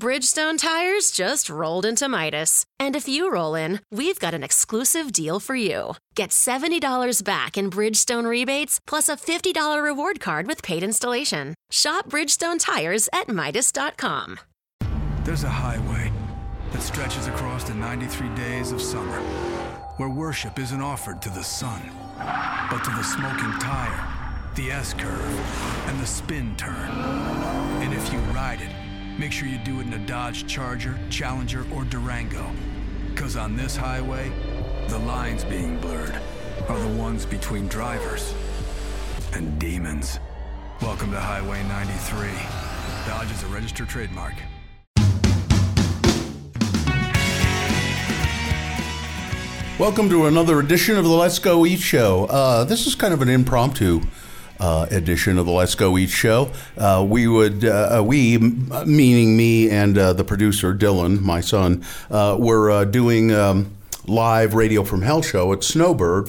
Bridgestone tires just rolled into Midas. And if you roll in, we've got an exclusive deal for you. Get $70 back in Bridgestone rebates plus a $50 reward card with paid installation. Shop Bridgestone tires at Midas.com. There's a highway that stretches across the 93 days of summer where worship isn't offered to the sun, but to the smoking tire, the S curve, and the spin turn. And if you ride it, Make sure you do it in a Dodge Charger, Challenger, or Durango. Because on this highway, the lines being blurred are the ones between drivers and demons. Welcome to Highway 93. Dodge is a registered trademark. Welcome to another edition of the Let's Go Eat Show. Uh, this is kind of an impromptu uh, edition of the Let's Go Eat show. Uh, we would, uh, uh we, meaning me and uh, the producer Dylan, my son, uh, were doing um, live Radio from Hell show at Snowbird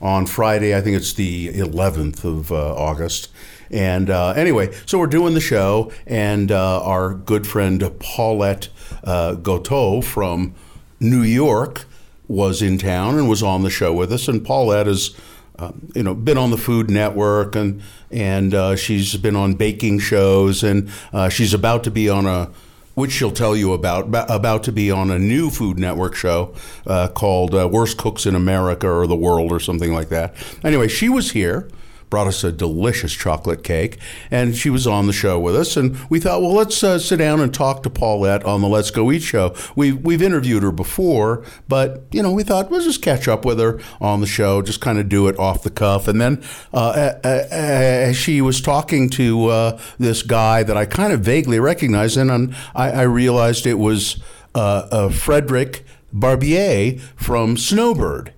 on Friday. I think it's the 11th of August. And anyway, so we're doing the show, and our good friend Paulette Goteau from New York was in town and was on the show with us. And Paulette is um, you know, been on the Food Network and and uh, she's been on baking shows and uh, she's about to be on a which she'll tell you about about to be on a new Food Network show uh, called uh, Worst Cooks in America or the World or something like that. Anyway, she was here brought us a delicious chocolate cake, and she was on the show with us. And we thought, well, let's uh, sit down and talk to Paulette on the Let's Go Eat show. We we've interviewed her before, but you know, we thought we'll just catch up with her on the show, just kind of do it off the cuff. And then uh, as she was talking to uh, this guy that I kind of vaguely recognized, and I, I realized it was uh, uh, Frederic Barbier from Snowbird.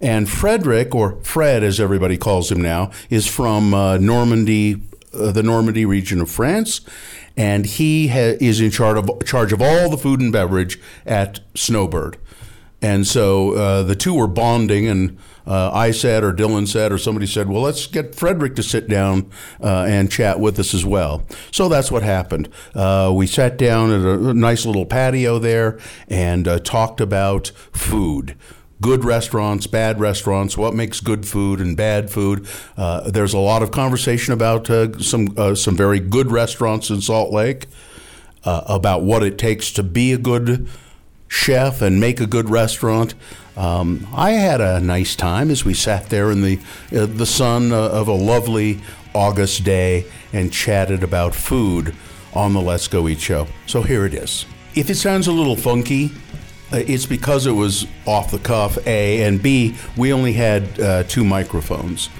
And Frederic, or Fred as everybody calls him now, is from uh, Normandy, uh, the Normandy region of France. And he ha- is in charge of, charge of all the food and beverage at Snowbird. And so uh, the two were bonding, and uh, I said, or Dylan said, or somebody said, well, let's get Frederic to sit down uh, and chat with us as well. So that's what happened. Uh, we sat down at a nice little patio there and uh, talked about food good restaurants, bad restaurants, what makes good food and bad food. Uh, there's a lot of conversation about uh, some uh, some very good restaurants in Salt Lake, uh, about what it takes to be a good chef and make a good restaurant. Um, I had a nice time as we sat there in the uh, the sun uh, of a lovely August day and chatted about food on the Let's Go Eat show. So here it is. If it sounds a little funky, it's because it was off the cuff, A, and B, we only had uh, two microphones.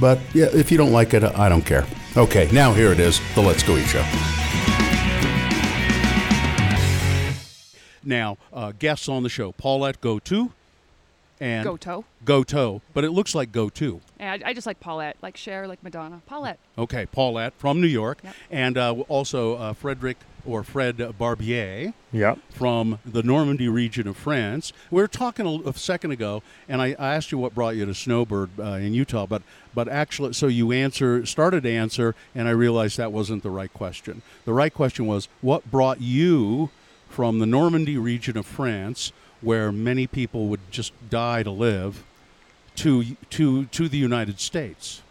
But yeah, if you don't like it, I don't care. Okay, now here it is the Let's Go Eat Show. Now, uh, guests on the show Paulette Goteau and Goteau. Goteau, but it looks like Go Yeah, I, I, just like Paulette, like Cher, like Madonna. Paulette. Okay, Paulette from New York, yep. and uh, also uh, Frederic or Fred Barbier yep. from the Normandy region of France. We were talking a, a second ago, and I, I, asked you what brought you to Snowbird uh, in Utah, but but actually, so you answer started to answer, and I realized that wasn't the right question. The right question was what brought you from the Normandy region of France, where many people would just die to live to to to the United States?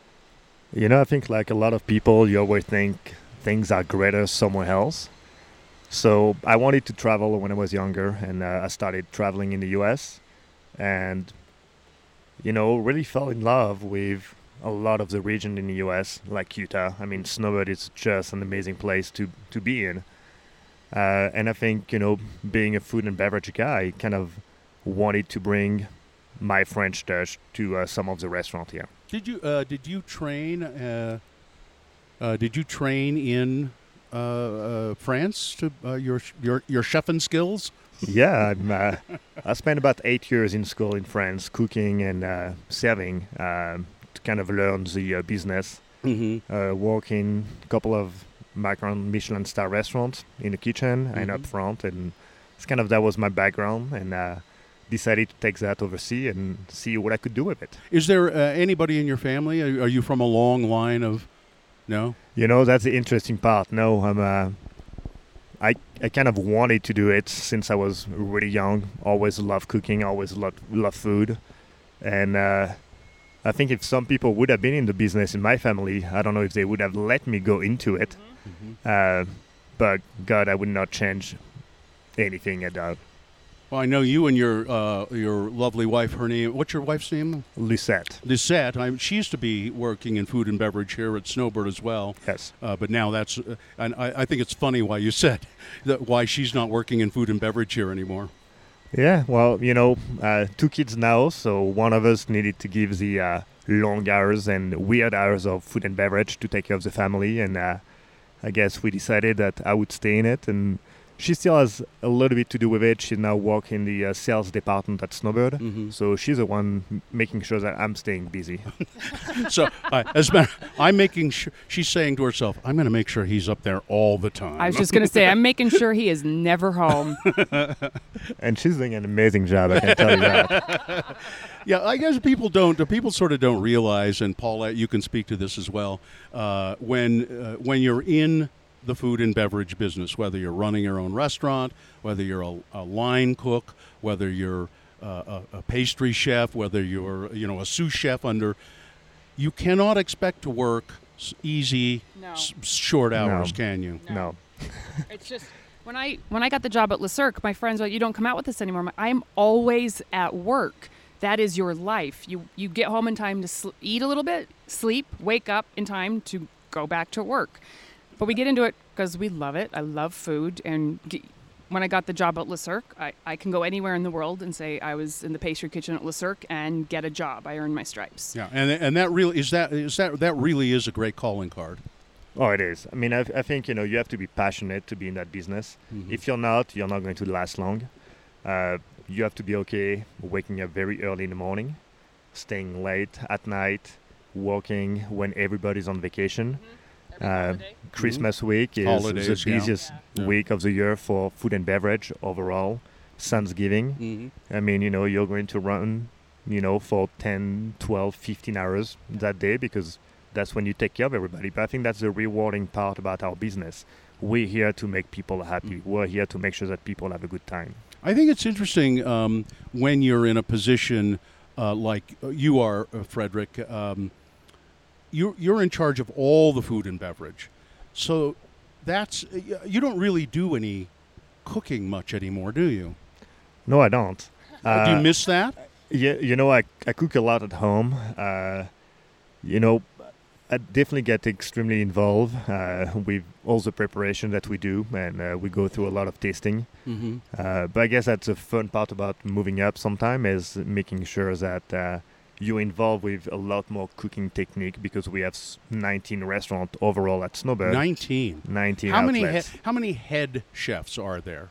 You know, I think like a lot of people, you always think things are greater somewhere else. So I wanted to travel when I was younger, and uh, I started traveling in the U.S. and you know really fell in love with a lot of the region in the U.S. like Utah. I mean, Snowbird is just an amazing place to to be in. Uh, and I think you know, being a food and beverage guy, kind of wanted to bring my French touch to uh, some of the restaurant here. Did you uh, did you train? Uh, uh, did you train in France to your your your chefing skills? Yeah, i spent about eight years in school in France, cooking and serving um, to kind of learn the business. Mm-hmm. working a couple of Macron Michelin star restaurants in the kitchen mm-hmm. and up front, and it's kind of that was my background and decided to take that overseas and see what I could do with it. Is there uh, anybody in your family? Are, are, you from a long line of? No. You know that's the interesting part. No, I'm. Uh, I, I kind of wanted to do it since I was really young. Always loved cooking, always loved, loved food. And uh, I think if some people would have been in the business in my family, I don't know if they would have let me go into it. Uh, but God, I would not change anything at all. Well, I know you and your uh, your lovely wife. Her name. What's your wife's name? Lisette. Lisette. I, she used to be working in food and beverage here at Snowbird as well. Yes. Uh, but now that's. Uh, and I, I think it's funny why you said that why she's not working in food and beverage here anymore. Yeah, well, you know, uh, two kids now, so one of us needed to give the uh, long hours and weird hours of food and beverage to take care of the family, and uh, I guess we decided that I would stay in it, and she still has a little bit to do with it. She now works in the uh, sales department at Snowbird, Mhm. so she's the one m- making sure that I'm staying busy. So uh, as a matter, I'm making sure she's saying to herself, "I'm going to make sure he's up there all the time." I was just going to say, I'm making sure he is never home. and she's doing an amazing job, I can tell you that. Yeah, I guess people don't. uh, People sort of don't realize, and Paulette, you can speak to this as well. Uh, when uh, when you're in the food and beverage business, whether you're running your own restaurant, whether you're a, a line cook, whether you're uh, a, a pastry chef, whether you're you know a sous chef under, you cannot expect to work easy, No. s- short hours, No. can you? no. It's just when I when I got the job at Le Cirque, my friends were like, "You don't come out with us anymore." I'm I'm always at work. That is your life. You you get home in time to sl- eat a little bit, sleep, wake up in time to go back to work. But we get into it because we love it. I love food, and g- when I got the job at Le Cirque, I, I can go anywhere in the world and say I was in the pastry kitchen at Le Cirque and get a job. I earned my stripes. Yeah, and and that really is that is that that really is a great calling card. Oh, it is. I mean, I, I think you know you have to be passionate to be in that business. If you're not, you're not going to last long. Uh, you have to be okay waking up very early in the morning, staying late at night, working when everybody's on vacation. Uh, Christmas week is Holidays, the busiest Yeah. week of the year for food and beverage overall. Thanksgiving. Mm-hmm. I mean, you know, you're going to run, you know, for 10, 12, 15 hours that day because that's when you take care of everybody. But I think that's the rewarding part about our business. We're here to make people happy. Mm. We're here to make sure that people have a good time. I think it's interesting um, when you're in a position uh, like you are, uh, Frederic. Um, you're you're in charge of all the food and beverage, so that's you don't really do any cooking much anymore, do you? No, I don't. Uh, do Uh, you miss that? Yeah, you know, I, I cook a lot at home. Uh, you know, I definitely get extremely involved uh, with all the preparation that we do, and uh, we go through a lot of tasting. Mm-hmm. Uh, but I guess that's the fun part about moving up sometime is making sure that you're involved with a lot more cooking technique because we have 19 restaurants overall at Snowbird. Nineteen. 19 How many he- how many head chefs are there?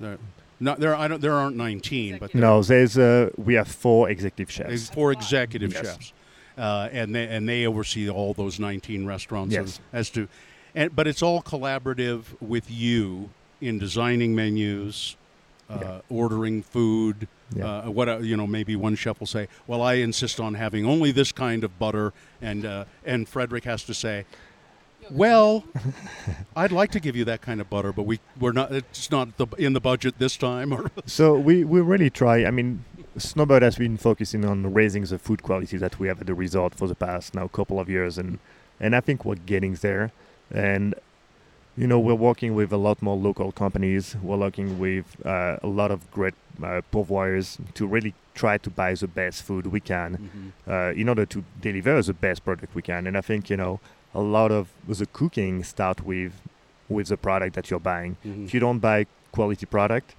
There, not there. I don't. There aren't nineteen, but there no, there's uh, we have four executive chefs. There's four executive Yes. chefs, uh, and they and they oversee all those 19 restaurants. Yes. As, as to, and but it's all collaborative with you in designing menus, uh, Yeah. ordering food. Yeah. Uh, what uh, you know, maybe one chef will say, "Well, I insist on having only this kind of butter," and uh, and Frederic has to say. Well, I'd like to give you that kind of butter, but we we're not. It's not the, in the budget this time. Or So we, we really try. I mean, Snowbird has been focusing on raising the food quality that we have at the resort for the past now couple of years, and and I think we're getting there. And you know, we're working with a lot more local companies. We're working with uh, a lot of great uh, pourvoyeurs to really try to buy the best food we can uh, in order to deliver the best product we can. And I think you know a lot of the cooking start with with the product that you're buying. Mhm. If you don't buy quality product,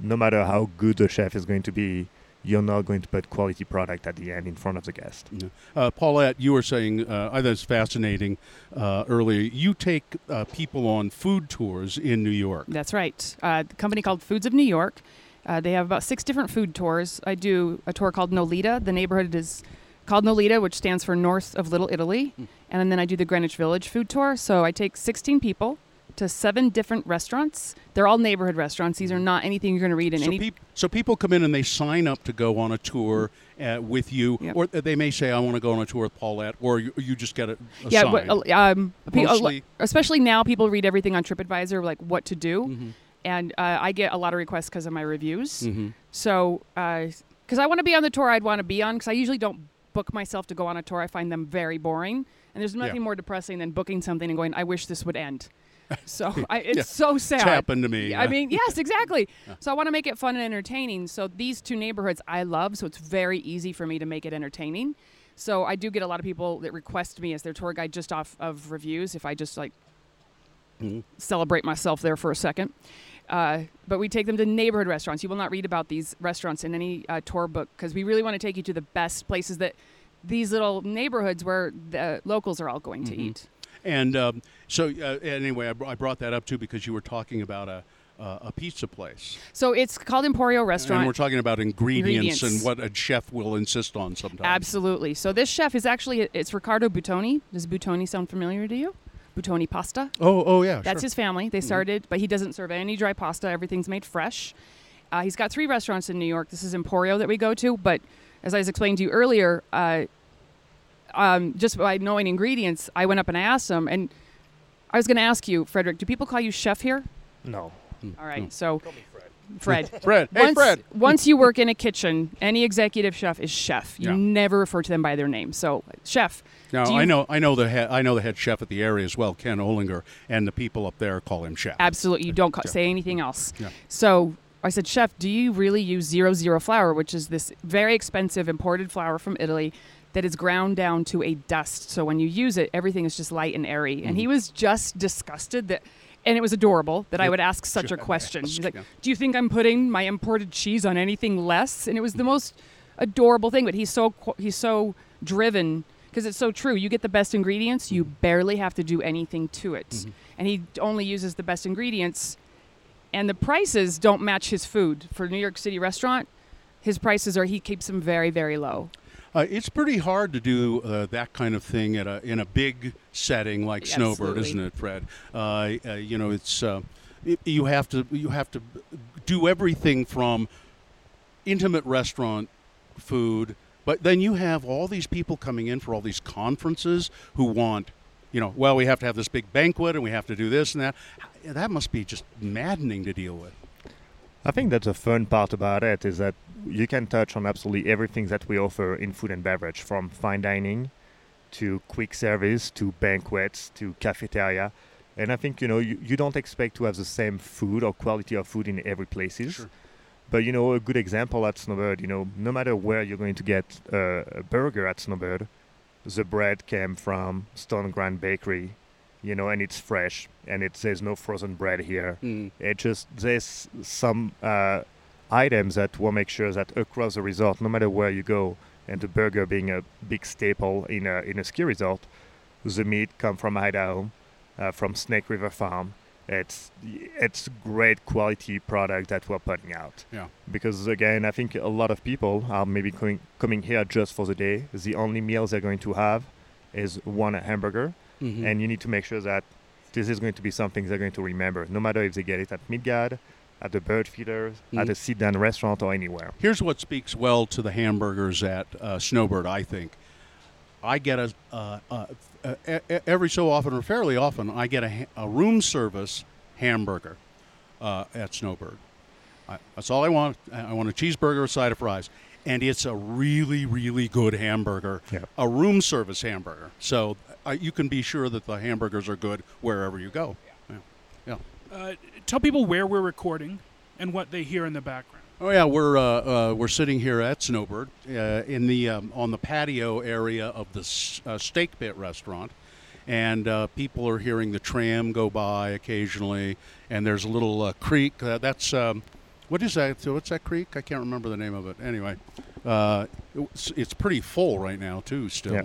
no matter how good the chef is going to be, you're not going to put quality product at the end in front of the guest. Yeah. Uh, Paulette, you were saying, uh, I thought it's fascinating uh, earlier. You take uh, people on food tours in New York. That's right. Uh, the company called Foods of New York. Uh, they have about six different food tours. I do a tour called Nolita. The neighborhood is called Nolita, which stands for North of Little Italy. And then I do the Greenwich Village food tour. So I take 16 people to seven different restaurants. They're all neighborhood restaurants. These are not anything you're going to read in So, any. peop- so people come in and they sign up to go on a tour uh, with you, Yep. or they may say, "I want to go on a tour with Paulette," or you, you just get it. yeah, assigned. but, uh, um, a Mostly- especially now, people read everything on TripAdvisor, like what to do, Mm-hmm. and uh, I get a lot of requests because of my reviews. Mhm. So, because I want to be on the tour I'd want to be on, because I usually don't book myself to go on a tour. I find them very boring, and there's nothing Yeah. more depressing than booking something and going, "I wish this would end." So I, it's Yeah. so sad. happened to me, I mean, yes, exactly. So I want to make it fun and entertaining. So these two neighborhoods I love, so it's very easy for me to make it entertaining. So I do get a lot of people that request me as their tour guide just off of reviews. If I just like Mm-hmm. celebrate myself there for a second. Uh, but we take them to neighborhood restaurants. You will not read about these restaurants in any uh, tour book because we really want to take you to the best places that these little neighborhoods where the locals are all going Mm-hmm. to eat. And um, so, uh, anyway, I, br- I brought that up too because you were talking about a uh, a pizza place, So it's called Emporio Restaurant. and we're talking about ingredients, Ingredients. and what a chef will insist on sometimes. Absolutely. So this chef is actually it's Riccardo Buitoni. Does Buitoni sound familiar to you? Buitoni pasta. Oh, oh yeah, That's sure. his family. They started, but he doesn't serve any dry pasta. Everything's made fresh. Uh, he's got three restaurants in New York. This is Emporio that we go to. But as I was explaining to you earlier, uh, um, just by knowing ingredients, I went up and I asked him, and I was going to ask you, Frederic, do people call you chef here? No. All right, so Fred. Fred. Hey, once, Fred. once you work in a kitchen, any executive chef is chef. You Yeah. never refer to them by their name. So, chef. Now I know I know the head, I know the head chef at the Aerie as well, Ken Olinger, and the people up there call him chef. Absolutely. You don't ca- say anything else. Yeah. So I said, Chef, do you really use zero zero flour, which is this very expensive imported flour from Italy that is ground down to a dust? So when you use it, everything is just light and airy. And he mm-hmm. was just disgusted that. And it was adorable that I would ask such a Sure. question. He's like, Yeah. "Do you think I'm putting my imported cheese on anything less?" And it was the most adorable thing. But he's so he's so driven because it's so true. You get the best ingredients, you mm-hmm. barely have to do anything to it, mm-hmm. and he only uses the best ingredients. And the prices don't match his food for New York City restaurant. His prices are he keeps them very very low. Uh, it's pretty hard to do uh, that kind of thing at a, in a big setting like Snowbird, Absolutely. isn't it, Fred? Uh, uh, you know, it's uh, it, you have to you have to do everything from intimate restaurant food, but then you have all these people coming in for all these conferences who want, you know, well, we have to have this big banquet and we have to do this and that. That must be just maddening to deal with. I think that's the fun part about it is that you can touch on absolutely everything that we offer in food and beverage, from fine dining to quick service to banquets to cafeteria. And I think you know you, you don't expect to have the same food or quality of food in every places. Sure. But you know a good example at Snowbird, you know, no matter where you're going to get uh, a burger at Snowbird, the bread came from Stone Ground Bakery, you know, and it's fresh and it says no frozen bread here. Mm. It just there's some uh, items that will make sure that across the resort, no matter where you go, and the burger being a big staple in a in a ski resort, the meat come from Idaho, uh, from Snake River Farm. It's it's great quality product that we're putting out. Yeah. Because again, I think a lot of people are maybe coming coming here just for the day. The only meals they're going to have is one hamburger, Mhm. and you need to make sure that this is going to be something they're going to remember, no matter if they get it at Mid-Gad, at the bird feeders, at Mhm. a sit-down restaurant, or anywhere. Here's what speaks well to the hamburgers at uh, Snowbird, I think. I get a, uh, uh, uh, e- e- every so often, or fairly often, I get a, a room service hamburger uh, at Snowbird. I, that's all I want. I I want a cheeseburger, a side of fries. And it's a really, really good hamburger, Yeah. a room service hamburger. So uh, you can be sure that the hamburgers are good wherever you go. Yeah. yeah. Uh, tell people where we're recording and what they hear in the background. Oh yeah, we're uh, uh, we're sitting here at Snowbird uh, in the um, on the patio area of the S- uh, Steak Pit restaurant, and uh, people are hearing the tram go by occasionally, and there's a little uh, creek. Uh, that's um, what is that? So what's that creek? I can't remember the name of it. Anyway, uh, it's, it's pretty full right now too. Still. Yeah.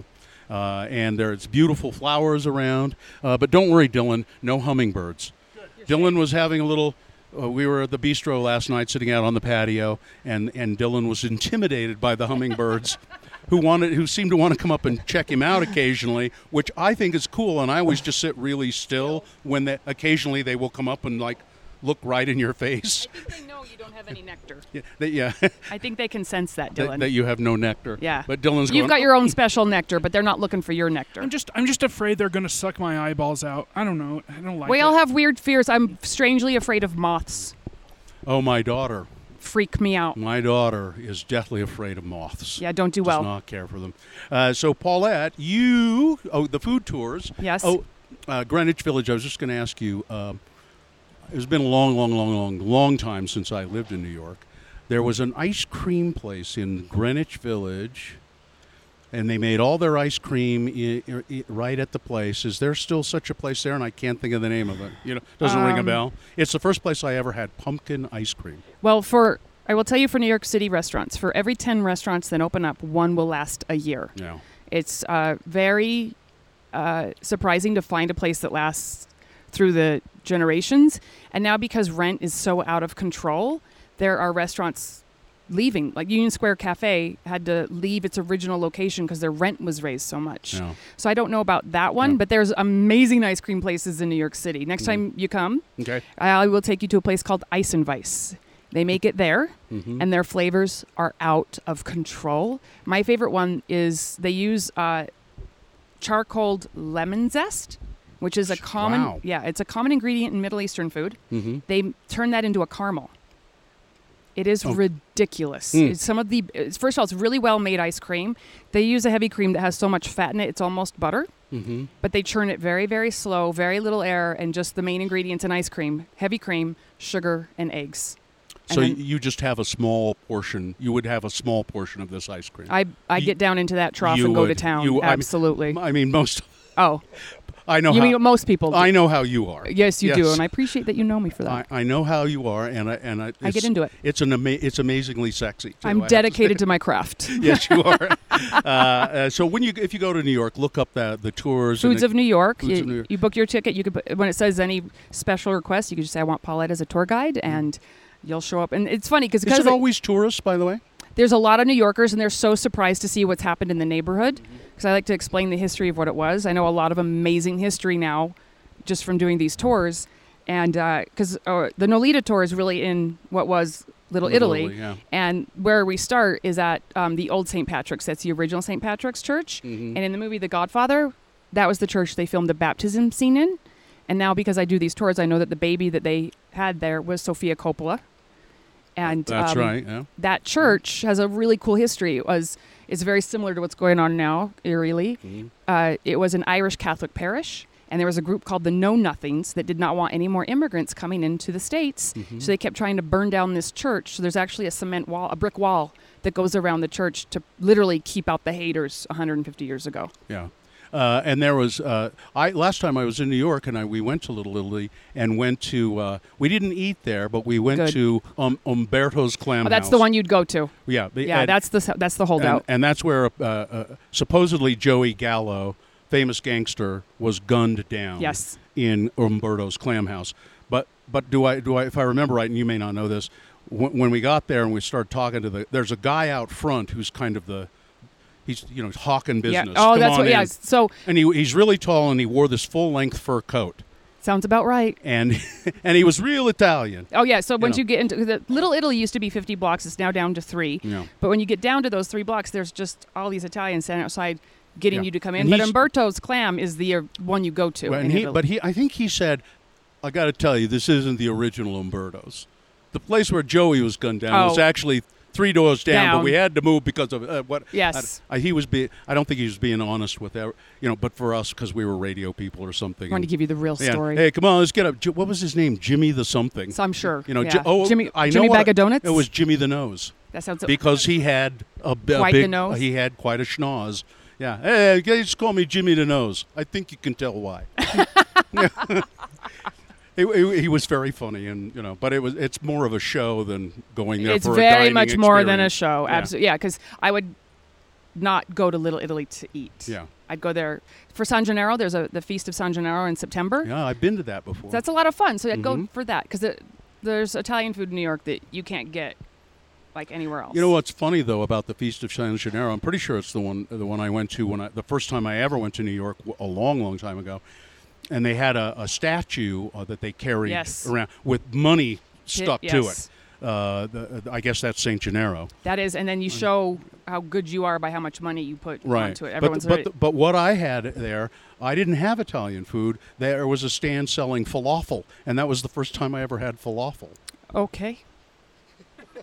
Uh, and there's beautiful flowers around, uh, but don't worry, Dylan. No hummingbirds. Dylan was having a little. Uh, we were at the bistro last night, sitting out on the patio, and and Dylan was intimidated by the hummingbirds, who wanted who seemed to want to come up and check him out occasionally, which I think is cool. And I always just sit really still when they occasionally they will come up and like look right in your face. I think they know you don't have any nectar. Yeah, they, yeah I think they can sense that, that, Dylan. that you have no nectar. yeah. but Dylan's You've going. got your own special nectar, but they're not looking for your nectar. I'm just I'm just afraid they're gonna suck my eyeballs out. I don't know. I don't like it. we it. all have weird fears. I'm strangely afraid of moths. oh, my daughter. Freak me out. My daughter is deathly afraid of moths. Yeah, don't do Does well. not care for them. Uh, so, Paulette, you oh the food tours. Yes. Oh, uh, Greenwich Village. I was just going to ask you. Um, it's been a long, long, long, long, long time since I lived in New York. There was an ice cream place in Greenwich Village, and they made all their ice cream i- i- right at the place. Is there still such a place there? And I can't think of the name of it. You know, doesn't ring a Um, bell. It's the first place I ever had pumpkin ice cream. Well, for I will tell you for New York City restaurants, for every 10 restaurants that open up, one will last a year. Yeah. It's uh, very uh, surprising to find a place that lasts through the generations. And now, because rent is so out of control, there are restaurants leaving. Like Union Square Cafe had to leave its original location because their rent was raised so much. Yeah. So I don't know about that one, Yeah. but there's amazing ice cream places in New York City. Next time you come, Okay. I will take you to a place called Ice and Vice. They make it there, Mhm. and their flavors are out of control. My favorite one is they use uh, charcoaled lemon zest, which is a common Wow. yeah, it's a common ingredient in Middle Eastern food. Mm-hmm. They turn that into a caramel. It is Oh. ridiculous. Mm. Some of the first of all, it's really well made ice cream. They use a heavy cream that has so much fat in it, it's almost butter Mm-hmm. but they churn it very, very slow, very little air, and just the main ingredients in ice cream heavy cream, sugar, and eggs. And So then you just have a small portion. You would have a small portion of this ice cream. I, I get down into that trough you and go to town. you- I mean- Absolutely. I mean, most. oh, I know. you how, mean most people do. I know how you are. Yes, you do, and I appreciate that you know me for that. I know how you are, and I and I. I get into it. It's an ama- It's amazingly sexy. too, I I'm to dedicated say. to my craft. yes, you are. uh, uh, so when you if you go to New York, look up the the tours. Foods the- of New York. Foods You, of New York. you book your ticket. You could when it says any special request, you could just say I want Paulette as a tour guide, and you'll show up. And it's funny because Is it always tourists, by the way? There's a lot of New Yorkers, and they're so surprised to see what's happened in the neighborhood. Because I like to explain the history of what it was. I know a lot of amazing history now, just from doing these tours, and because uh, the Nolita tour is really in what was Little, Little Italy, Italy, yeah. and where we start is at um, the old St. Patrick's. That's the original St. Patrick's Church, Mhm. and in the movie The Godfather, that was the church they filmed the baptism scene in. And now, because I do these tours, I know that the baby that they had there was Sofia Coppola. And That's um, right. Yeah. that church has a really cool history. It was it's very similar to what's going on now, eerily. Mhm. Uh, it was an Irish Catholic parish, and there was a group called the Know Nothings that did not want any more immigrants coming into the states. Mhm. So they kept trying to burn down this church. So there's actually a cement wall, a brick wall that goes around the church to literally keep out the haters 150 years ago. Yeah. Uh, and there was uh, I last time I was in New York and I we went to Little Italy and went to uh, we didn't eat there but we went Good. to um, Umberto's Clam Oh, that's the one you'd go to. Yeah, the- Yeah, and- that's the that's the and, holdout. and that's where uh, uh, supposedly Joey Gallo, famous gangster, was gunned down. Yes. in Umberto's Clam House. But but do I do I if I remember right, and you may not know this, when, when we got there and we started talking to the, there's a guy out front who's kind of the, he's you know hawking business. Yeah. Oh, Come that's what. Yeah. in. So And he, he's really tall and he wore this full length fur coat. sounds about right. And and he was real Italian. Oh yeah. So once know. you get into the Little Italy used to be 50 blocks. It's now down to three. Yeah. But when you get down to those three blocks, there's just all these Italians standing outside getting Yeah. you to come in. And But Umberto's Clam is the uh, one you go to. Well, and he, but he, I think he said, I got to tell you, this isn't the original Umberto's. The place where Joey was gunned down was Oh. actually three doors down, but we had to move because of uh, what? Yes. I, I- he was being. I don't think he was being honest with that. You know, but for us, because we were radio people or something. I want to give you the real yeah, story. Hey, come on, let's get up. What was his name? Jimmy the something. so I'm sure. You know, yeah. Ji- oh, Jimmy, I know Jimmy Bag of Donuts. It was Jimmy the Nose that sounds because he had a, Quite big. the nose? He had quite a schnoz. Yeah. Hey, just call me Jimmy the Nose. I think you can tell why. He, he, he was very funny, and you know, but it was it's more of a show than going there it's for a year. It's very much more than a show. Yeah. Absolutely. Yeah, because I would not go to Little Italy to eat. Yeah, I'd go there for San Gennaro. There's a the Feast of San Gennaro in September. yeah, I've been to that before. That's a lot of fun. So I'd go Mhm. for that because there's Italian food in New York that you can't get like anywhere else. You know what's funny though about the Feast of San Gennaro? I'm pretty sure it's the one the one I went to when I the first time I ever went to New York a long, long time ago, and they had a, a statue uh, that they carried Yes. around with money stuck to yes. it. Uh, the, I guess that's Saint Gennaro, That is, and then you show how good you are by how much money you put right? onto it. But, Everyone's but, already- but what I had there, I didn't have Italian food. There was a stand selling falafel, and that was the first time I ever had falafel. okay.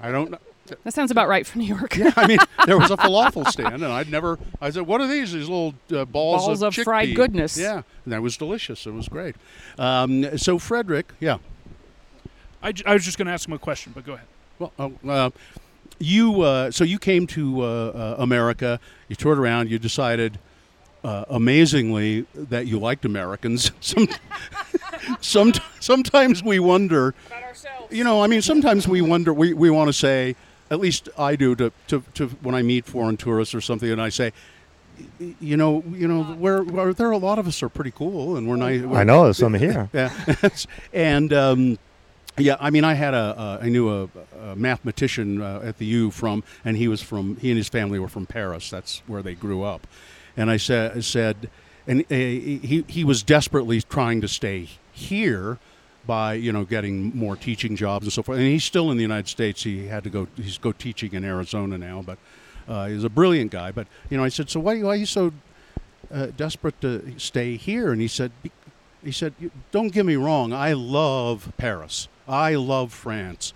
I don't. Know. That sounds about right for New York. Yeah, I mean, there was a falafel stand, and I'd never. I said, "What are these? These little uh, balls, Balls of fried chickpea." goodness. Yeah, and that was delicious. It was great. Um, so, Frederic, yeah. I, j- I was just going to ask him a question, but go ahead. Well, uh, uh, you. Uh, so you came to uh, uh, America. You toured around. You decided, uh, amazingly, that you liked Americans. Some, some, sometimes we wonder. You know, I mean, sometimes we wonder. We, we want to say. At least I do to, to, to when I meet foreign tourists or something, and I say, you know, you know, where, where there are a lot of us are pretty cool, and we're nice. I know there's some here. Yeah, and um, yeah, I mean, I had a, a I knew a, a mathematician uh, at the U from, and he was from he and his family were from Paris. That's where they grew up, and I said said, and uh, he he was desperately trying to stay here by you know getting more teaching jobs and so forth. And he's still in the United States. He had to go he's go teaching in Arizona now, but uh, he's a brilliant guy. But you know, I said, so why why are you so uh, desperate to stay here? And he said, he said, don't get me wrong, I love Paris, I love France,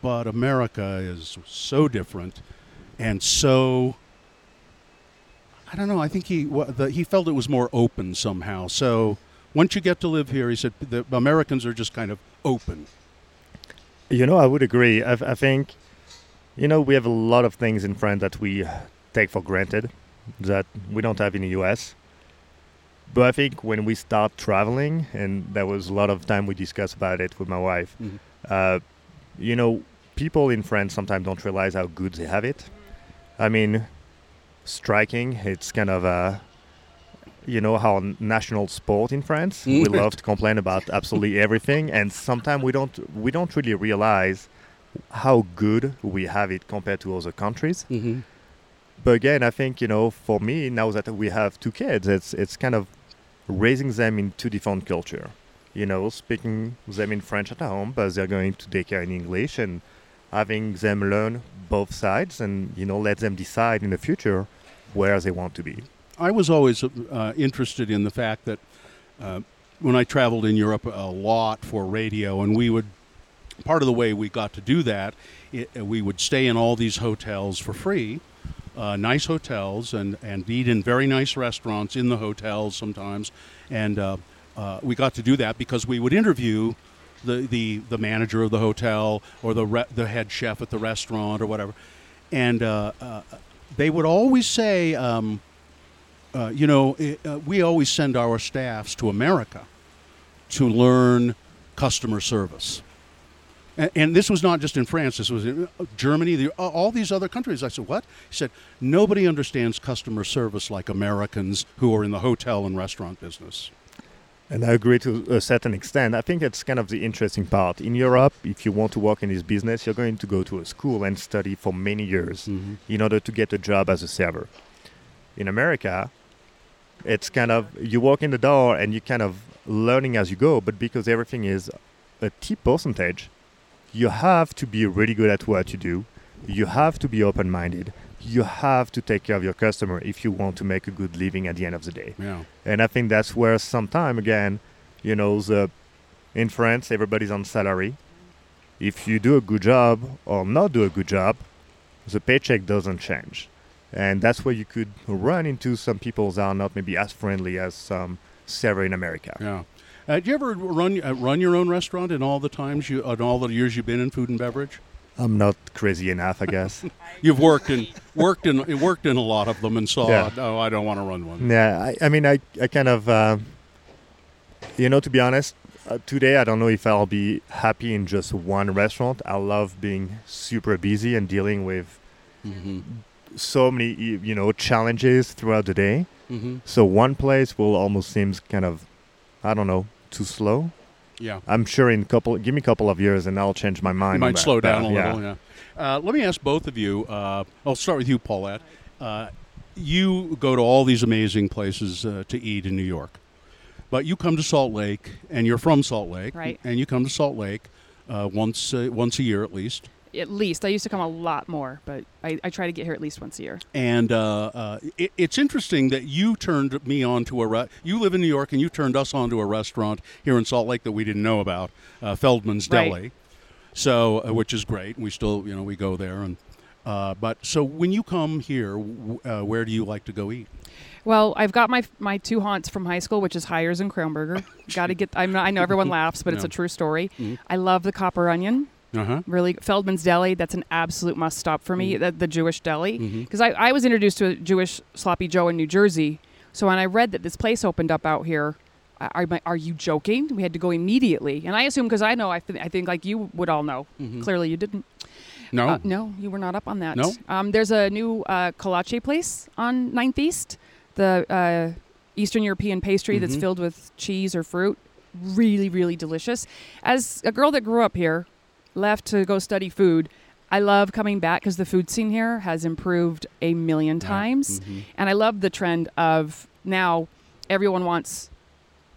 but America is so different and so. I don't know. I think he the, he felt it was more open somehow. So once you get to live here, he said the Americans are just kind of open. You know, I would agree. I, I think, you know, we have a lot of things in France that we take for granted that we don't have in the US. But I think when we start traveling, and there was a lot of time we discussed about it with my wife, Mhm. uh, you know, people in France sometimes don't realize how good they have it. I mean, striking, it's kind of a, you know, our national sport in France. we love to complain about absolutely everything, and sometimes we don't we don't really realize how good we have it compared to other countries. Mm-hmm. But again, I think you know, for me now that we have two kids, it's it's kind of raising them in two different culture. You know, speaking them in French at home, but they're going to daycare in English, and having them learn both sides, and you know, let them decide in the future where they want to be. I was always uh, interested in the fact that uh, when I traveled in Europe a lot for radio, and we would part of the way we got to do that, it, uh, we would stay in all these hotels for free, uh, nice hotels, and and eat in very nice restaurants in the hotels sometimes, and uh, uh, we got to do that because we would interview. The, the, the manager of the hotel or the re- the head chef at the restaurant or whatever, and uh, uh, they would always say, um, uh, you know, i- uh, we always send our staffs to America to learn customer service. And, and this was not just in France, this was in uh, Germany, the, all these other countries. I said, What? He said, Nobody understands customer service like Americans who are in the hotel and restaurant business. And I agree to a certain extent. I think that's kind of the interesting part. In Europe, if you want to work in this business, you're going to go to a school and study for many years Mhm. in order to get a job as a server. In America, it's kind of you walk in the door and you kind of learning as you go, but because everything is a tip percentage, you have to be really good at what you do. You have to be open minded. You have to take care of your customer if you want to make a good living at the end of the day. Yeah. And I think that's where sometime again, you know, the in France everybody's on salary. If you do a good job or not do a good job, the paycheck doesn't change. And that's where you could run into some people that are not maybe as friendly as some server in America. Yeah. Uh, did you ever run uh, run your own restaurant in all the times you in all the years you've been in food and beverage? I'm not crazy enough, I guess. You've worked in worked in worked in a lot of them and saw. Yeah. No, I don't want to run one. Yeah, I, I mean, I, I kind of, uh, you know, to be honest, uh, today I don't know if I'll be happy in just one restaurant. I love being super busy and dealing with Mm-hmm. So many, you know, challenges throughout the day. Mm-hmm. So one place will almost seems kind of, I don't know, too slow. Yeah. I'm sure in couple, give me a couple of years, and I'll change my mind. You on might that. slow down But, a little. Yeah. Uh, let me ask both of you. Uh, I'll start with you, Paulette. Uh, you go to all these amazing places uh, to eat in New York, but you come to Salt Lake, and you're from Salt Lake, Right. And you come to Salt Lake uh, once uh, once a year at least. At least I used to come a lot more, but I, I try to get here at least once a year. And uh, uh, it, it's interesting that you turned me on to a re- you live in New York and you turned us on to a restaurant here in Salt Lake that we didn't know about, uh, Feldman's Right. Deli. So, uh, which is great. We still, you know, we go there and. Uh, but so when you come here, uh, where do you like to go eat? Well, I've got my my two haunts from high school, which is Hires and Crown Burger. got to get. I'm not, I know everyone laughs, but it's a true story. Mhm. I love the Copper Onion. Uh huh. Really, Feldman's Deli. That's an absolute must stop for me. The, the Jewish deli, because I, I was introduced to a Jewish sloppy Joe in New Jersey. So when I read that this place opened up out here, are, are you joking? We had to go immediately, and I assume because I know, I, th- I think like you would all know. Clearly, you didn't. No. Uh, no, you were not up on that. No? Um, there's a new uh, kolache place on 9th East, the uh, Eastern European pastry that's Mhm. filled with cheese or fruit. Really, really delicious. As a girl that grew up here, left to go study food, I love coming back because the food scene here has improved a million times. Mhm. And I love the trend of now everyone wants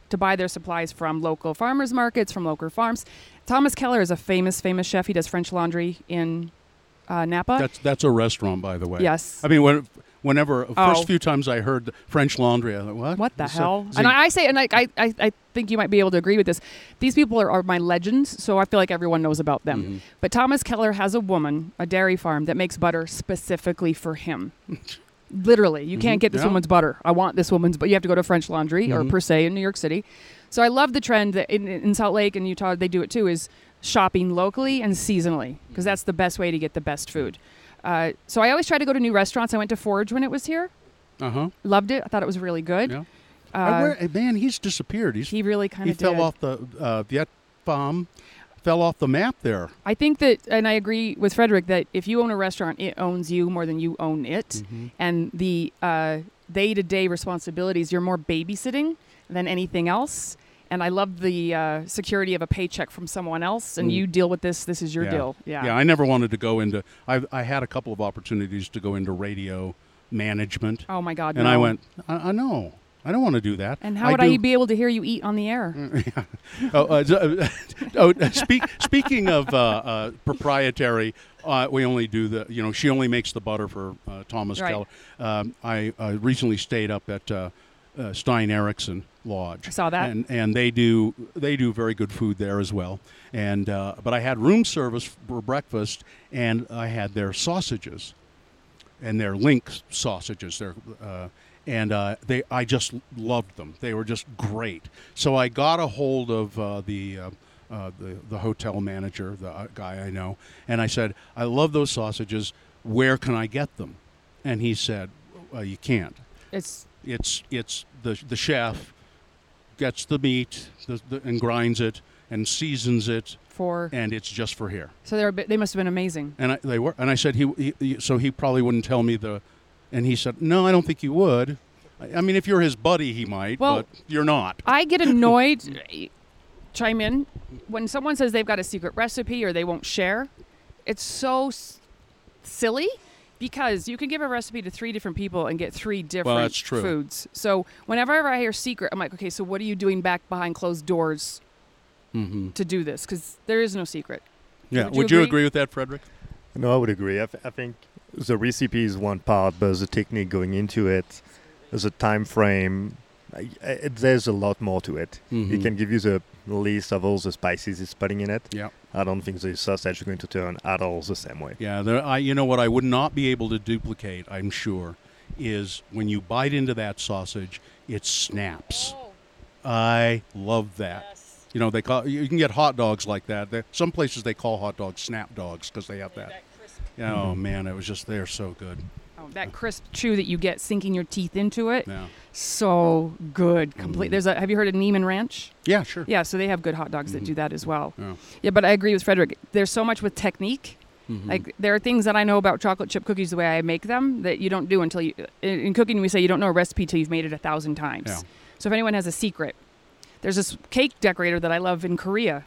to buy their supplies from local farmers markets, from local farms. Thomas Keller is a famous, famous chef. He does French laundry in uh, Napa. That's that's a restaurant, by the way. Yes. I mean, when, whenever Oh. first few times I heard French Laundry, I thought, what? What the So- hell? so and I, I say, and I, I, I think you might be able to agree with this. These people are, are my legends, so I feel like everyone knows about them. Mhm. But Thomas Keller has a woman, a dairy farm, that makes butter specifically for him. Literally, you can't Mhm. get this Yeah. woman's butter. I want this woman's, but you have to go to French Laundry or Mhm. Per Se in New York City. So I love the trend that in, in Salt Lake and Utah they do it too. Is shopping locally and seasonally because that's the best way to get the best food. Uh, so I always try to go to new restaurants. I went to Forge when it was here. Uh-huh. Loved it. I thought it was really good. Yeah. Uh, Uh, where- man, he's disappeared. He's he really kind he of fell did. off the uh, Viet Bomb, fell off the map there. I think that, and I agree with Frederic that if you own a restaurant, it owns you more than you own it, Mm-hmm. and the uh, day-to-day responsibilities, you're more babysitting than anything else. And I love the uh, security of a paycheck from someone else, and Mm. you deal with this. This is your yeah. deal. Yeah. Yeah, I never wanted to go into. I I had a couple of opportunities to go into radio management, oh my God. and no. I went. I, I know. I don't want to do that. And how I would do- I be able to hear you eat on the air? oh, uh, uh, oh, uh, speak, speaking of uh, uh, proprietary, uh, we only do the. You know, she only makes the butter for uh, Thomas Right. Keller. Um, I uh, recently stayed up at uh, Stein Eriksen Lodge. I saw that. and and they do they do very good food there as well. And uh, but I had room service for breakfast, and I had their sausages, and their link sausages. Their uh, and uh, they I just loved them. They were just great. So I got a hold of uh, the. Uh, uh, the the hotel manager, the guy I know, and I said, "I love those sausages. Where can I get them?" And he said, "You can't It's it's it's the the chef gets the meat the, the, and grinds it and seasons it for and it's just for here so they're a bit, they must have been amazing. and I, they were and I said he, he, so he probably wouldn't tell me the and he said no I don't think you would I, I mean if you're his buddy he might Well- but you're not I get annoyed. Eh, chime in when someone says they've got a secret recipe or they won't share. It's so s- silly because you can give a recipe to three different people and get three different that's true. foods. So whenever I hear secret, I'm like, okay, so what are you doing back behind closed doors mm-hmm. to do this? Because there is no secret. yeah Would would, you you, agree? agree with that Frederic No, I would agree. I, think the recipe is one part, but the technique going into it, there's a time frame, I, I, there's a lot more to it. It Mhm. can give you the list of all the spices it's putting in it. yeah I don't think the sausage is going to turn at all the same way. Yeah, there, I, you know what I would not be able to duplicate, I'm sure, is when you bite into that sausage, it snaps. Oh. I love that. Yes. You know, they call you can get hot dogs like that. They, some places they call hot dogs snap dogs because they have that. Yeah, Oh mm-hmm. man, it was just they're so good. Oh, that crisp chew that you get sinking your teeth into it, Yeah, so good. Complete. Mm. There's a. Have you heard of Niman Ranch? yeah, sure. Yeah, so they have good hot dogs that Mhm. do that as well. Yeah. Yeah, but I agree with Frederic. There's so much with technique. Mhm. Like there are things that I know about chocolate chip cookies the way I make them that you don't do until you. In, in cooking, we say you don't know a recipe till you've made it a thousand times. Yeah. So if anyone has a secret, There's this cake decorator that I love in Korea,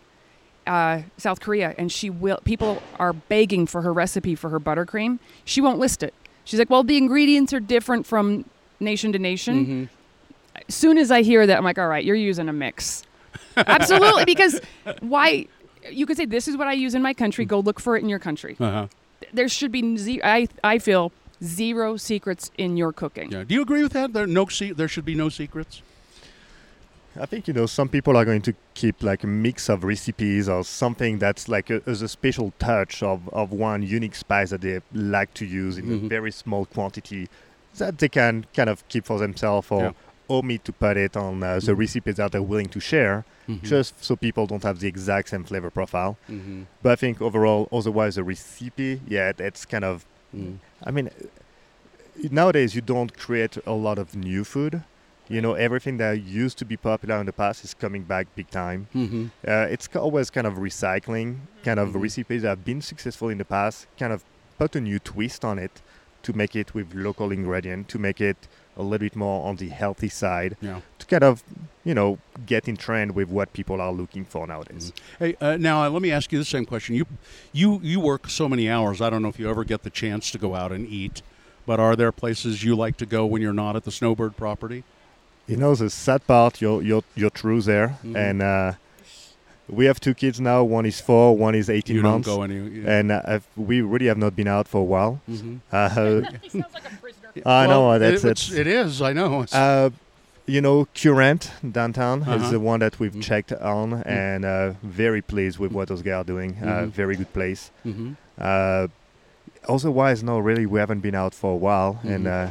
uh, South Korea, and she will. People are begging for her recipe for her buttercream. She won't list it. She's like, "Well, the ingredients are different from nation to nation." Mm-hmm. As soon as I hear that, I'm like, "All right, you're using a mix." Absolutely, because why? You could say this is what I use in my country. Go look for it in your country. Uh-huh. There should be zero. I I feel zero secrets in your cooking. Yeah. Do you agree with that? There no se- there should be no secrets. I think you know some people are going to keep like a mix of recipes or something that's like a, as a special touch of, of one unique spice that they like to use in Mhm. a very small quantity that they can kind of keep for themselves or Yeah. omit to put it on uh, the Mhm. recipes that they're willing to share, Mhm. just so people don't have the exact same flavor profile. Mhm. But I think overall, otherwise, the recipe, yeah, it's kind of. Mm. I mean, nowadays you don't create a lot of new food. You know, everything that used to be popular in the past is coming back big time. Mhm. Uh, it's always kind of recycling, kind of Mhm. recipes that have been successful in the past, kind of put a new twist on it to make it with local ingredient, to make it a little bit more on the healthy side, Yeah. to kind of, you know, get in trend with what people are looking for nowadays. Hey, uh, now uh, let me ask you the same question. You, you, you work so many hours. I don't know if you ever get the chance to go out and eat, but are there places you like to go when you're not at the Snowbird property? You know, the sad part, you're you're you're true there, Mhm. and uh, we have two kids now. One is four, one is eighteen you months, don't go any. Yeah. and uh, we really have not been out for a while. Mhm. Uh, I know Well, that's it, it. it's, it is. I know. Uh, you know, Current downtown Uh-huh. is the one that we've Mm. checked on, and uh, very pleased with what those guys are doing. Uh, Mhm. very good place. Mhm. Uh, otherwise, no, really, we haven't been out for a while, and uh.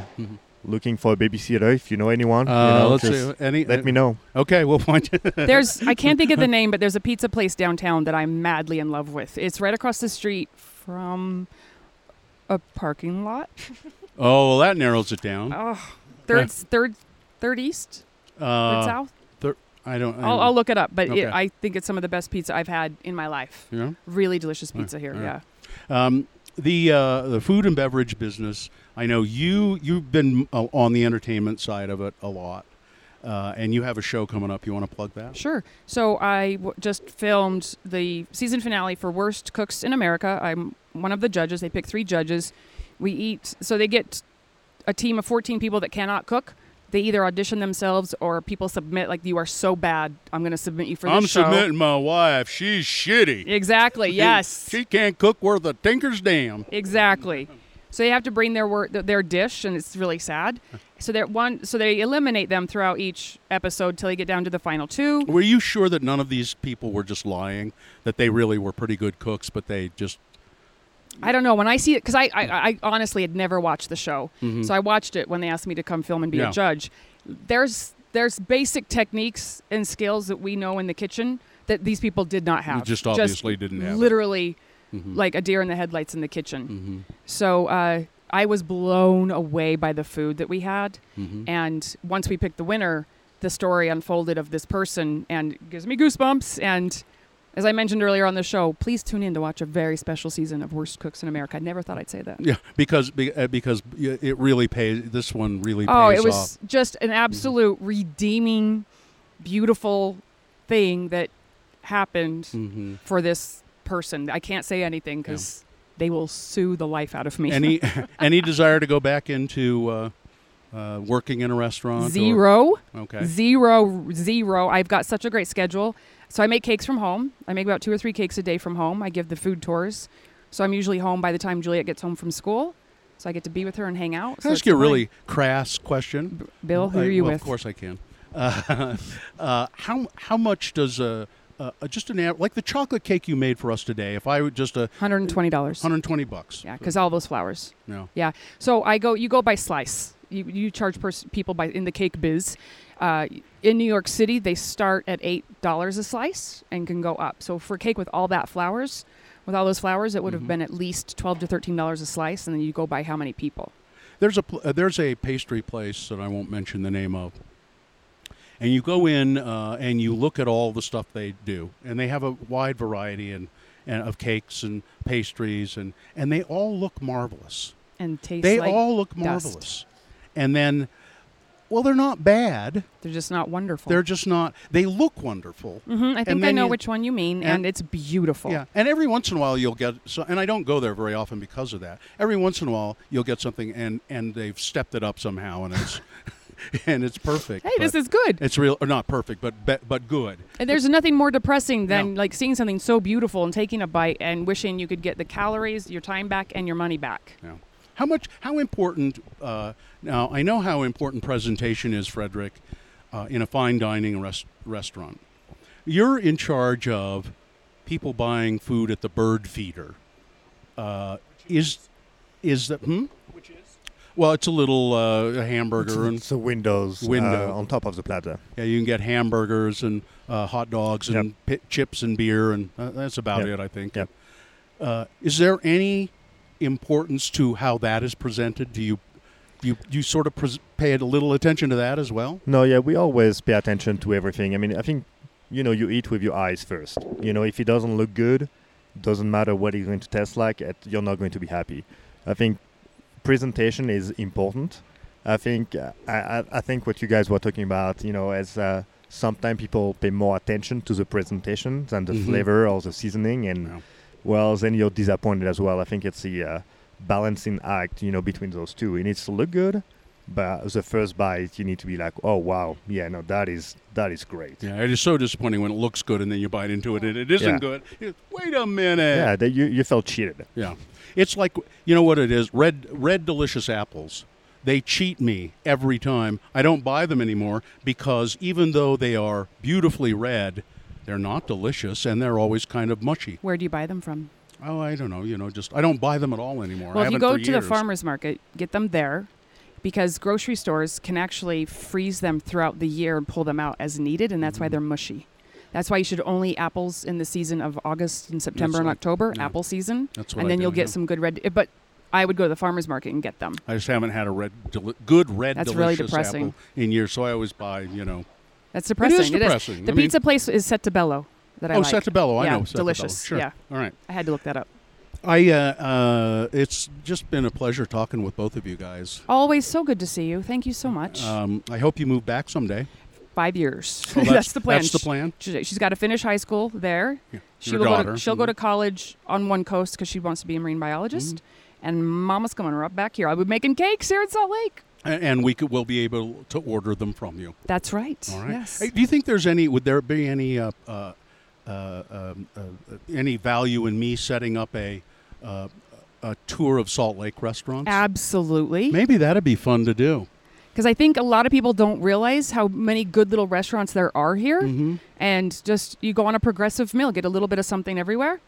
Looking for a babysitter. If you know anyone, you Uh, know, let's just see. Any, let me know. Okay, we'll find you. There's I can't think of the name, but there's a pizza place downtown that I'm madly in love with. It's right across the street from a parking lot. oh, well, that narrows it down. Oh, third third third east, third Uh, south. I don't. I I'll, don't- I'll look it up, but Okay. it, I think it's some of the best pizza I've had in my life. Yeah. Really delicious pizza All here. right. Yeah. Um, the uh, the food and beverage business. I know you you've been uh, on the entertainment side of it a lot, uh, and you have a show coming up. You want to plug that? Sure. So I w- just filmed the season finale for Worst Cooks in America. I'm one of the judges. They pick three judges. We eat. So they get a team of 14 people that cannot cook. They either audition themselves or people submit like you are so bad. I'm going to submit you for this show. I'm show. submitting my wife. She's shitty. Exactly. Yes. She can't cook worth a tinker's dam. Exactly. So they have to bring their their dish, and it's really sad. So they one, so they eliminate them throughout each episode till they get down to the final two. Were you sure that none of these people were just lying? That they really were pretty good cooks, but they just I don't know when I see it because I, I I honestly had never watched the show, Mhm. so I watched it when they asked me to come film and be Yeah. a judge. There's there's basic techniques and skills that we know in the kitchen that these people did not have. just obviously didn't have it. Mhm. like a deer in the headlights in the kitchen. Mhm. So uh, I was blown away by the food that we had. Mhm. And once we picked the winner, the story unfolded of this person and gives me goosebumps. And as I mentioned earlier on the show, please tune in to watch a very special season of Worst Cooks in America. I never thought I'd say that. Yeah, because uh, because it really pays. This one really Oh, pays it was off. just an absolute redeeming, beautiful thing that happened Mhm. for this person. I can't say anything because they will sue the life out of me. Any any desire to go back into uh, uh, working in a restaurant? or- Zero. okay. Zero, zero. I've got such a great schedule. So I make cakes from home. I make about two or three cakes a day from home. I give the food tours. So I'm usually home by the time Juliet gets home from school. So I get to be with her and hang out. Can So I ask you a really crass question? Bill, who I- are you well, with? Of course I can. Uh, uh, how how much does a, a a- just an like the chocolate cake you made for us today? If I would just a $120. 120 bucks. Yeah, because all those flowers. No. Yeah. So I go. You go by slice. You you charge pers- people by in the cake biz. Uh, in New York City, they start at eight dollars a slice and can go up. So for a cake with all that flowers, with all those flowers, it would have Mhm. been at least twelve to thirteen dollars a slice, and then you go by how many people. There's a pl- uh, there's a pastry place that I won't mention the name of, and you go in uh, and you look at all the stuff they do, and they have a wide variety and, and of cakes and pastries, and and they all look marvelous. And taste They like all look dust. marvelous, and then well, they're not bad. They're just not wonderful. They're just not. They look wonderful. hmm I think I know you- which one you mean, and- and, it's beautiful. Yeah, and every once in a while you'll get so, and I don't go there very often because of that. Every once in a while you'll get something, and and they've stepped it up somehow, and it's and it's perfect. Hey, this is good. It's real, or not perfect, but but, but good. And there's nothing more depressing than No. like seeing something so beautiful and taking a bite and wishing you could get the calories, your time back, and your money back. Yeah. How much? How important? Uh, now I know how important presentation is, Frederic, uh, in a fine dining rest, restaurant. You're in charge of people buying food at the Bird Feeder. Uh, is is that? Hmm? Well, it's a little uh, hamburger and It's a windows Window. uh, on top of the platter. Yeah, you can get hamburgers and uh, hot dogs and pi- chips and beer, and uh, that's about Yep. it, I think. Yep. Uh, is there any importance to how that is presented? Do you you you sort of pres- pay a little attention to that as well? No, yeah, we always pay attention to everything. I mean, I think you know you eat with your eyes first. You know, if it doesn't look good, doesn't matter what it's going to taste like, you're not going to be happy. I think presentation is important. I think uh, I, I, think what you guys were talking about, you know, as uh, sometimes people pay more attention to the presentation than the Mhm. flavor or the seasoning, and Yeah. well, then you're disappointed as well. I think it's the uh, balancing act, you know, between those two. It needs to look good, but the first bite, you need to be like, oh wow, yeah, no, that is that is great. Yeah, it is so disappointing when it looks good and then you bite into it and it isn't Yeah. good. Wait a minute. Yeah, that you you felt cheated. Yeah. It's like you know what it is? Red red delicious apples. They cheat me every time. I don't buy them anymore because even though they are beautifully red, they're not delicious and they're always kind of mushy. Where do you buy them from? Oh, I don't know, you know, just I don't buy them at all anymore. I Well, if you go to the farmers market, get them there because grocery stores can actually freeze them throughout the year and pull them out as needed, and that's Mm-hmm. why they're mushy. That's why you should only apples in the season of August and September and what- October, yeah. apple season, That's what and I then you'll get yeah. some good red. But I would go to the farmers market and get them. I just haven't had a red deli- good red That's really delicious depressing. apple in years, so I always buy, you know. That's depressing. depressing. The I mean- pizza place is Settebello that I oh, like. Settebello, I yeah, know. Settebello. delicious. Sure. Yeah, All right. I had to look that up. I uh, uh, it's just been a pleasure talking with both of you guys. Always so good to see you. Thank you so much. Um, I hope you move back someday. Five years. Oh, that's, the plan. That's the plan. She, she's got to finish high school there. Yeah. She Your will go to, she'll go Mhm. to college on one coast because she wants to be a marine biologist. Mm-hmm. And Mama's coming right back here. I'll be making cakes here at Salt Lake. A- and we could, will be able to order them from you. That's right. All right. Yes. Hey, do you think there's any? Would there be any? Uh, uh, uh, um, uh, any value in me setting up a uh, a tour of Salt Lake restaurants? Absolutely. Maybe that'd be fun to do. Because I think a lot of people don't realize how many good little restaurants there are here. Mm-hmm. And just you go on a progressive meal, get a little bit of something everywhere,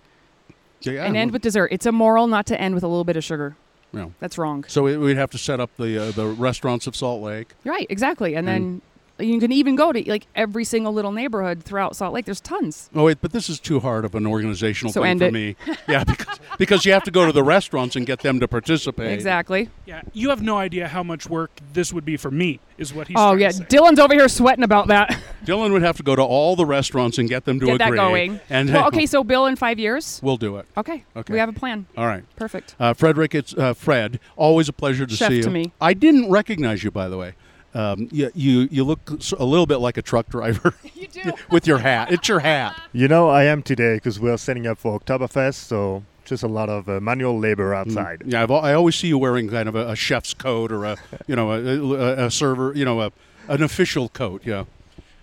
Yeah. and end with dessert. It's immoral not to end with a little bit of sugar. Yeah. That's wrong. So we- we'd have to set up the uh, the restaurants of Salt Lake. Right, exactly. And, And- then you can even go to like every single little neighborhood throughout Salt Lake. There's tons. Oh wait, but this is too hard of an organizational So thing end for it. me. Yeah, because because you have to go to the restaurants and get them to participate. Exactly. yeah. You have no idea how much work this would be for me. Is what he's. Oh yeah, To say. Dylan's over here sweating about that. Dylan would have to go to all the restaurants and get them to Get that going. And well, okay, so Bill in five years. we'll do it. Okay. Okay. We have a plan. All right. Perfect. Uh, Frederic, it's uh, Fred. Always a pleasure to Chef see you. to me. I didn't recognize you, by the way. Um, you, you you look a little bit like a truck driver You do. with your hat. It's your hat. You know, I am today because we're setting up for Oktoberfest, so just a lot of uh, manual labor outside. Yeah, I've, I always see you wearing kind of a, a chef's coat or a you know a, a, a server, you know, a, an official coat. Yeah.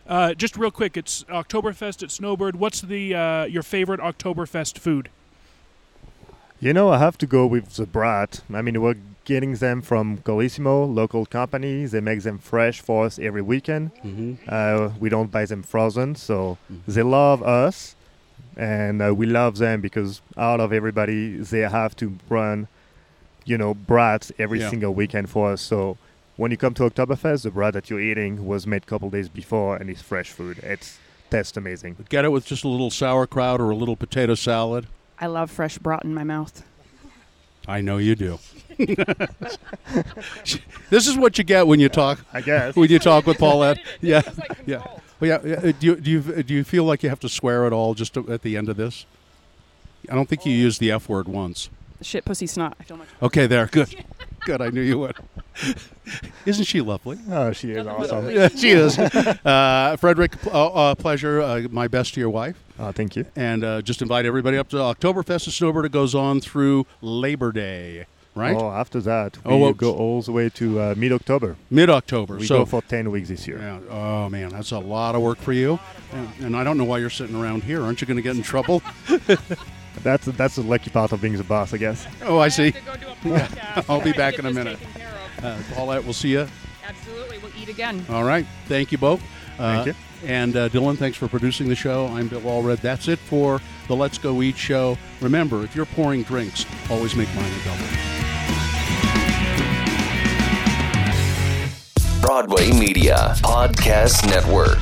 Uh, just real quick, it's Oktoberfest at Snowbird. What's the uh, your favorite Oktoberfest food? You know, I have to go with the brat. I mean, we're getting them from Colosimo, local company. They make them fresh for us every weekend. Mm-hmm. Uh, we don't buy them frozen, so they love us, and uh, we love them because out of everybody, they have to run, you know, brats every Yeah. single weekend for us. So when you come to Oktoberfest, the brat that you're eating was made a couple days before, and it's fresh food. It's tastes amazing. Get it with just a little sauerkraut or a little potato salad. I love fresh brat in my mouth. I know you do. this is what you get when you talk I guess. when you talk with Paulette. Yeah, yeah. Well, yeah. yeah. uh, Do you, do you do you feel like you have to swear at all just to- at the end of this? I don't think you used the F word once. Shit, pussy, snot. I feel much. Okay, there. Good. Good, I knew you would. Isn't she lovely? Oh, she is awesome. Yeah, she is. Uh, Frederic, uh, uh, pleasure. Uh, my best to your wife. Oh, thank you. And uh, just invite everybody up to Oktoberfest in Snowbird. It goes on through Labor Day, right? Oh, after that, we Oh, well, go all the way to uh, mid-October. Mid October. We so go for 10 weeks this year. Yeah. Oh man, that's a lot of work for you. And, and I don't know why you're sitting around here. Aren't you going to get in trouble? That's that's the lucky part of being the boss, I guess. Oh, I see. To go do a podcast. I'll be back in a minute. taken care. Uh, Paulette, we'll see you. Absolutely, we'll eat again. All right. Thank you both. Uh, Thank you. And uh, Dylan, thanks for producing the show. I'm Bill Allred. That's it for the Let's Go Eat show. Remember, if you're pouring drinks, always make mine a double. Broadway Media Podcast Network.